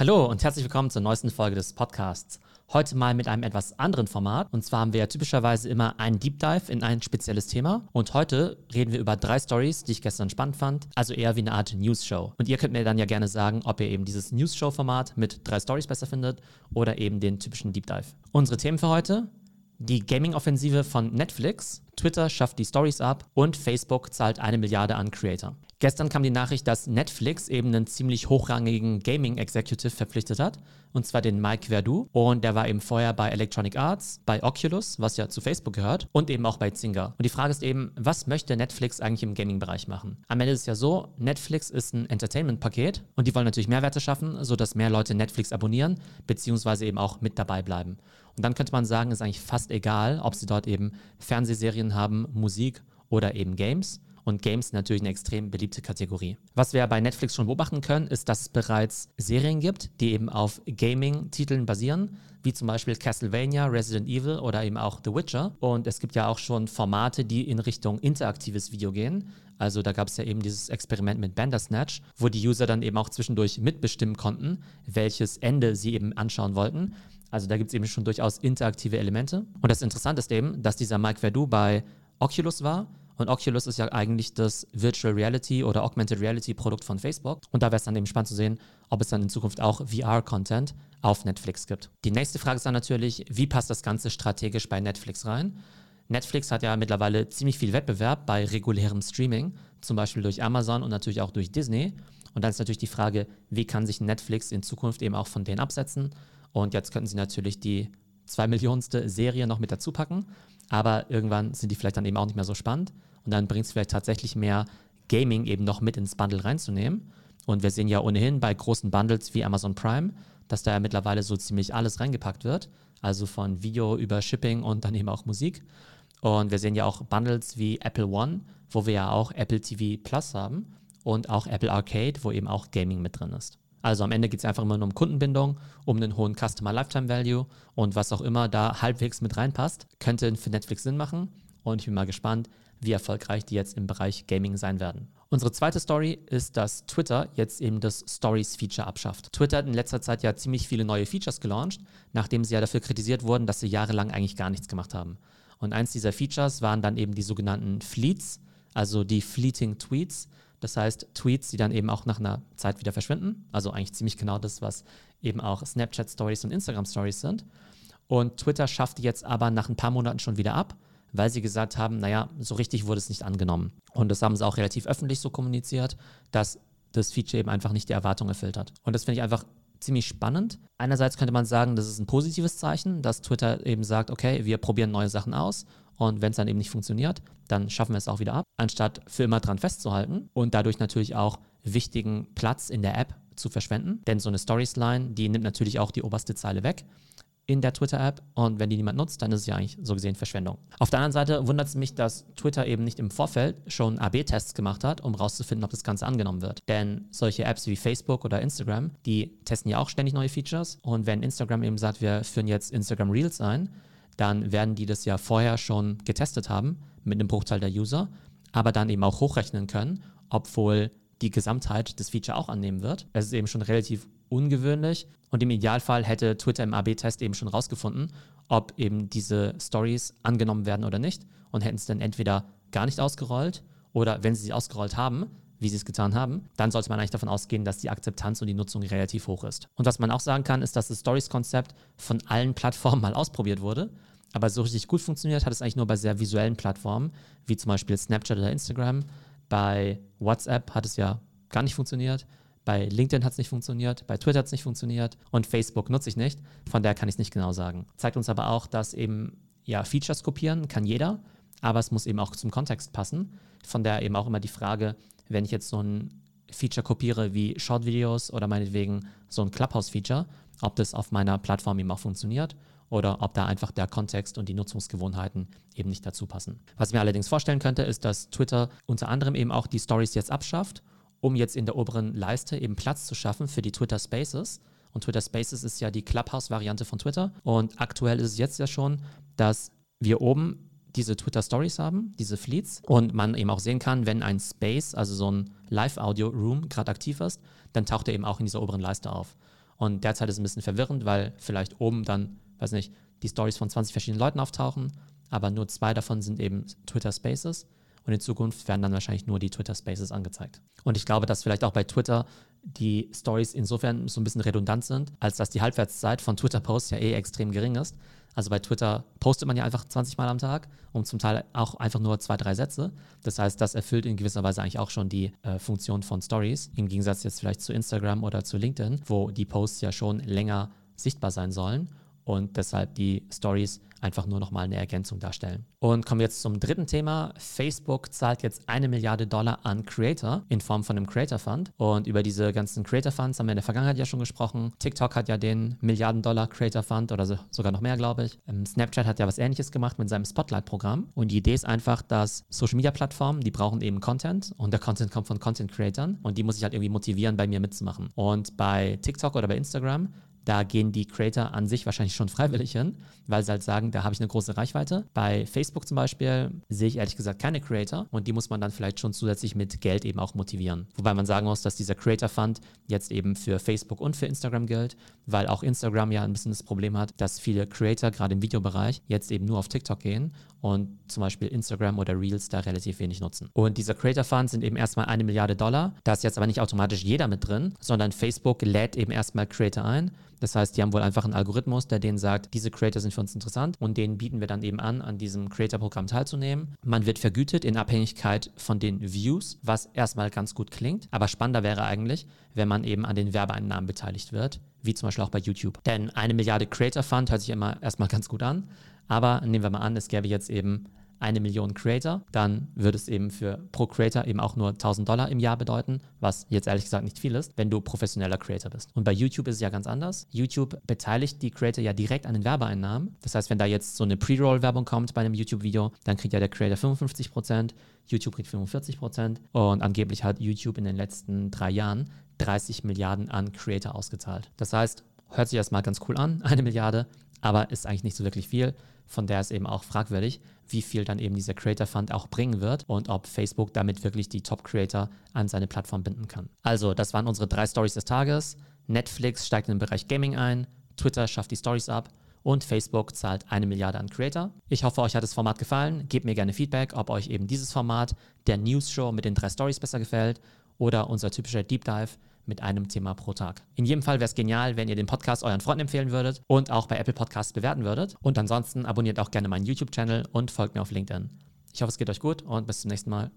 Hallo und herzlich willkommen zur neuesten Folge des Podcasts. Heute mal mit einem etwas anderen Format. Und zwar haben wir ja typischerweise immer einen Deep Dive in ein spezielles Thema. Und heute reden wir über drei Stories, die ich gestern spannend fand. Also eher wie eine Art News Show. Und ihr könnt mir dann ja gerne sagen, ob ihr eben dieses News Show Format mit drei Stories besser findet oder eben den typischen Deep Dive. Unsere Themen für heute: die Gaming-Offensive von Netflix, Twitter schafft die Stories ab und Facebook zahlt eine Milliarde an Creator. Gestern kam die Nachricht, dass Netflix eben einen ziemlich hochrangigen Gaming-Executive verpflichtet hat, und zwar den Mike Verdu. Und der war eben vorher bei Electronic Arts, bei Oculus, was ja zu Facebook gehört, und eben auch bei Zynga. Und die Frage ist eben, was möchte Netflix eigentlich im Gaming-Bereich machen? Am Ende ist es ja so, Netflix ist ein Entertainment-Paket und die wollen natürlich Mehrwerte schaffen, sodass mehr Leute Netflix abonnieren, beziehungsweise eben auch mit dabei bleiben. Und dann könnte man sagen, ist eigentlich fast egal, ob sie dort eben Fernsehserien haben, Musik oder eben Games. Und Games sind natürlich eine extrem beliebte Kategorie. Was wir bei Netflix schon beobachten können, ist, dass es bereits Serien gibt, die eben auf Gaming-Titeln basieren, wie zum Beispiel Castlevania, Resident Evil oder eben auch The Witcher. Und es gibt ja auch schon Formate, die in Richtung interaktives Video gehen. Also da gab es ja eben dieses Experiment mit Bandersnatch, wo die User dann eben auch zwischendurch mitbestimmen konnten, welches Ende sie eben anschauen wollten. Also da gibt es eben schon durchaus interaktive Elemente. Und das Interessante ist eben, dass dieser Mike Verdu bei Oculus war und Oculus ist ja eigentlich das Virtual Reality oder Augmented Reality Produkt von Facebook. Und da wäre es dann eben spannend zu sehen, ob es dann in Zukunft auch VR-Content auf Netflix gibt. Die nächste Frage ist dann natürlich, wie passt das Ganze strategisch bei Netflix rein? Netflix hat ja mittlerweile ziemlich viel Wettbewerb bei regulärem Streaming, zum Beispiel durch Amazon und natürlich auch durch Disney. Und dann ist natürlich die Frage, wie kann sich Netflix in Zukunft eben auch von denen absetzen? Und jetzt könnten sie natürlich die zwei Millionenste Serie noch mit dazu packen, aber irgendwann sind die vielleicht dann eben auch nicht mehr so spannend. Und dann bringt es vielleicht tatsächlich mehr Gaming eben noch mit ins Bundle reinzunehmen. Und wir sehen ja ohnehin bei großen Bundles wie Amazon Prime, dass da ja mittlerweile so ziemlich alles reingepackt wird. Also von Video über Shipping und dann eben auch Musik. Und wir sehen ja auch Bundles wie Apple One, wo wir ja auch Apple TV Plus haben und auch Apple Arcade, wo eben auch Gaming mit drin ist. Also am Ende geht es einfach immer nur um Kundenbindung, um einen hohen Customer Lifetime Value und was auch immer da halbwegs mit reinpasst, könnte für Netflix Sinn machen. Und ich bin mal gespannt, wie erfolgreich die jetzt im Bereich Gaming sein werden. Unsere zweite Story ist, dass Twitter jetzt eben das Stories-Feature abschafft. Twitter hat in letzter Zeit ja ziemlich viele neue Features gelauncht, nachdem sie ja dafür kritisiert wurden, dass sie jahrelang eigentlich gar nichts gemacht haben. Und eins dieser Features waren dann eben die sogenannten Fleets, also die Fleeting Tweets. Das heißt, Tweets, die dann eben auch nach einer Zeit wieder verschwinden. Also eigentlich ziemlich genau das, was eben auch Snapchat Stories und Instagram Stories sind. Und Twitter schafft die jetzt aber nach ein paar Monaten schon wieder ab weil sie gesagt haben, naja, so richtig wurde es nicht angenommen. Und das haben sie auch relativ öffentlich so kommuniziert, dass das Feature eben einfach nicht die Erwartung erfüllt hat. Und das finde ich einfach ziemlich spannend. Einerseits könnte man sagen, das ist ein positives Zeichen, dass Twitter eben sagt, okay, wir probieren neue Sachen aus und wenn es dann eben nicht funktioniert, dann schaffen wir es auch wieder ab, anstatt für immer dran festzuhalten und dadurch natürlich auch wichtigen Platz in der App zu verschwenden. Denn so eine Stories-Line, die nimmt natürlich auch die oberste Zeile weg in der Twitter-App und wenn die niemand nutzt, dann ist es ja eigentlich so gesehen Verschwendung. Auf der anderen Seite wundert es mich, dass Twitter eben nicht im Vorfeld schon AB-Tests gemacht hat, um rauszufinden, ob das Ganze angenommen wird. Denn solche Apps wie Facebook oder Instagram, die testen ja auch ständig neue Features und wenn Instagram eben sagt, wir führen jetzt Instagram Reels ein, dann werden die das ja vorher schon getestet haben mit einem Bruchteil der User, aber dann eben auch hochrechnen können, ob wohl die Gesamtheit des Feature auch annehmen wird. Es ist eben schon relativ ungewöhnlich und im Idealfall hätte Twitter im AB-Test eben schon rausgefunden, ob eben diese Stories angenommen werden oder nicht und hätten es dann entweder gar nicht ausgerollt oder wenn sie sie ausgerollt haben, wie sie es getan haben, dann sollte man eigentlich davon ausgehen, dass die Akzeptanz und die Nutzung relativ hoch ist. Und was man auch sagen kann, ist, dass das Stories-Konzept von allen Plattformen mal ausprobiert wurde, aber so richtig gut funktioniert hat es eigentlich nur bei sehr visuellen Plattformen, wie zum Beispiel Snapchat oder Instagram. Bei WhatsApp hat es ja gar nicht funktioniert. Bei LinkedIn hat es nicht funktioniert, bei Twitter hat es nicht funktioniert und Facebook nutze ich nicht. Von daher kann ich es nicht genau sagen. Zeigt uns aber auch, dass eben ja Features kopieren kann jeder, aber es muss eben auch zum Kontext passen. Von daher eben auch immer die Frage, wenn ich jetzt so ein Feature kopiere wie Short-Videos oder meinetwegen so ein Clubhouse-Feature, ob das auf meiner Plattform eben auch funktioniert oder ob da einfach der Kontext und die Nutzungsgewohnheiten eben nicht dazu passen. Was ich mir allerdings vorstellen könnte, ist, dass Twitter unter anderem eben auch die Stories jetzt abschafft um jetzt in der oberen Leiste eben Platz zu schaffen für die Twitter Spaces. Und Twitter Spaces ist ja die Clubhouse-Variante von Twitter. Und aktuell ist es jetzt ja schon, dass wir oben diese Twitter Stories haben, diese Fleets, und man eben auch sehen kann, wenn ein Space, also so ein Live-Audio-Room gerade aktiv ist, dann taucht er eben auch in dieser oberen Leiste auf. Und derzeit ist es ein bisschen verwirrend, weil vielleicht oben dann, weiß nicht, die Stories von 20 verschiedenen Leuten auftauchen, aber nur zwei davon sind eben Twitter Spaces. Und in Zukunft werden dann wahrscheinlich nur die Twitter Spaces angezeigt. Und ich glaube, dass vielleicht auch bei Twitter die Stories insofern so ein bisschen redundant sind, als dass die Halbwertszeit von Twitter-Posts ja eh extrem gering ist. Also bei Twitter postet man ja einfach 20 Mal am Tag und zum Teil auch einfach nur zwei, drei Sätze. Das heißt, das erfüllt in gewisser Weise eigentlich auch schon die äh, Funktion von Stories. Im Gegensatz jetzt vielleicht zu Instagram oder zu LinkedIn, wo die Posts ja schon länger sichtbar sein sollen und deshalb die Stories einfach nur nochmal eine Ergänzung darstellen. Und kommen wir jetzt zum dritten Thema. Facebook zahlt jetzt eine Milliarde Dollar an Creator in Form von einem Creator Fund. Und über diese ganzen Creator Funds haben wir in der Vergangenheit ja schon gesprochen. TikTok hat ja den Milliarden Dollar Creator Fund oder so, sogar noch mehr, glaube ich. Ähm, Snapchat hat ja was ähnliches gemacht mit seinem Spotlight-Programm. Und die Idee ist einfach, dass Social Media Plattformen, die brauchen eben Content und der Content kommt von Content Creatern und die muss ich halt irgendwie motivieren, bei mir mitzumachen. Und bei TikTok oder bei Instagram da gehen die Creator an sich wahrscheinlich schon freiwillig hin, weil sie halt sagen, da habe ich eine große Reichweite. Bei Facebook zum Beispiel sehe ich ehrlich gesagt keine Creator und die muss man dann vielleicht schon zusätzlich mit Geld eben auch motivieren. Wobei man sagen muss, dass dieser Creator Fund jetzt eben für Facebook und für Instagram gilt, weil auch Instagram ja ein bisschen das Problem hat, dass viele Creator gerade im Videobereich jetzt eben nur auf TikTok gehen und zum Beispiel Instagram oder Reels da relativ wenig nutzen. Und dieser Creator Fund sind eben erstmal eine Milliarde Dollar. Da ist jetzt aber nicht automatisch jeder mit drin, sondern Facebook lädt eben erstmal Creator ein das heißt, die haben wohl einfach einen Algorithmus, der denen sagt, diese Creator sind für uns interessant und denen bieten wir dann eben an, an diesem Creator-Programm teilzunehmen. Man wird vergütet in Abhängigkeit von den Views, was erstmal ganz gut klingt. Aber spannender wäre eigentlich, wenn man eben an den Werbeeinnahmen beteiligt wird, wie zum Beispiel auch bei YouTube. Denn eine Milliarde Creator Fund hört sich immer erstmal ganz gut an. Aber nehmen wir mal an, es gäbe jetzt eben eine Million Creator, dann würde es eben für pro Creator eben auch nur 1000 Dollar im Jahr bedeuten, was jetzt ehrlich gesagt nicht viel ist, wenn du professioneller Creator bist. Und bei YouTube ist es ja ganz anders. YouTube beteiligt die Creator ja direkt an den Werbeeinnahmen. Das heißt, wenn da jetzt so eine Pre-Roll-Werbung kommt bei einem YouTube-Video, dann kriegt ja der Creator 55 Prozent, YouTube kriegt 45 Prozent und angeblich hat YouTube in den letzten drei Jahren 30 Milliarden an Creator ausgezahlt. Das heißt, hört sich erstmal ganz cool an, eine Milliarde, aber ist eigentlich nicht so wirklich viel. Von der ist eben auch fragwürdig, wie viel dann eben dieser Creator Fund auch bringen wird und ob Facebook damit wirklich die Top Creator an seine Plattform binden kann. Also, das waren unsere drei Stories des Tages. Netflix steigt in den Bereich Gaming ein, Twitter schafft die Stories ab und Facebook zahlt eine Milliarde an Creator. Ich hoffe, euch hat das Format gefallen. Gebt mir gerne Feedback, ob euch eben dieses Format der News Show mit den drei Stories besser gefällt oder unser typischer Deep Dive mit einem Thema pro Tag. In jedem Fall wäre es genial, wenn ihr den Podcast euren Freunden empfehlen würdet und auch bei Apple Podcasts bewerten würdet. Und ansonsten abonniert auch gerne meinen YouTube-Channel und folgt mir auf LinkedIn. Ich hoffe, es geht euch gut und bis zum nächsten Mal.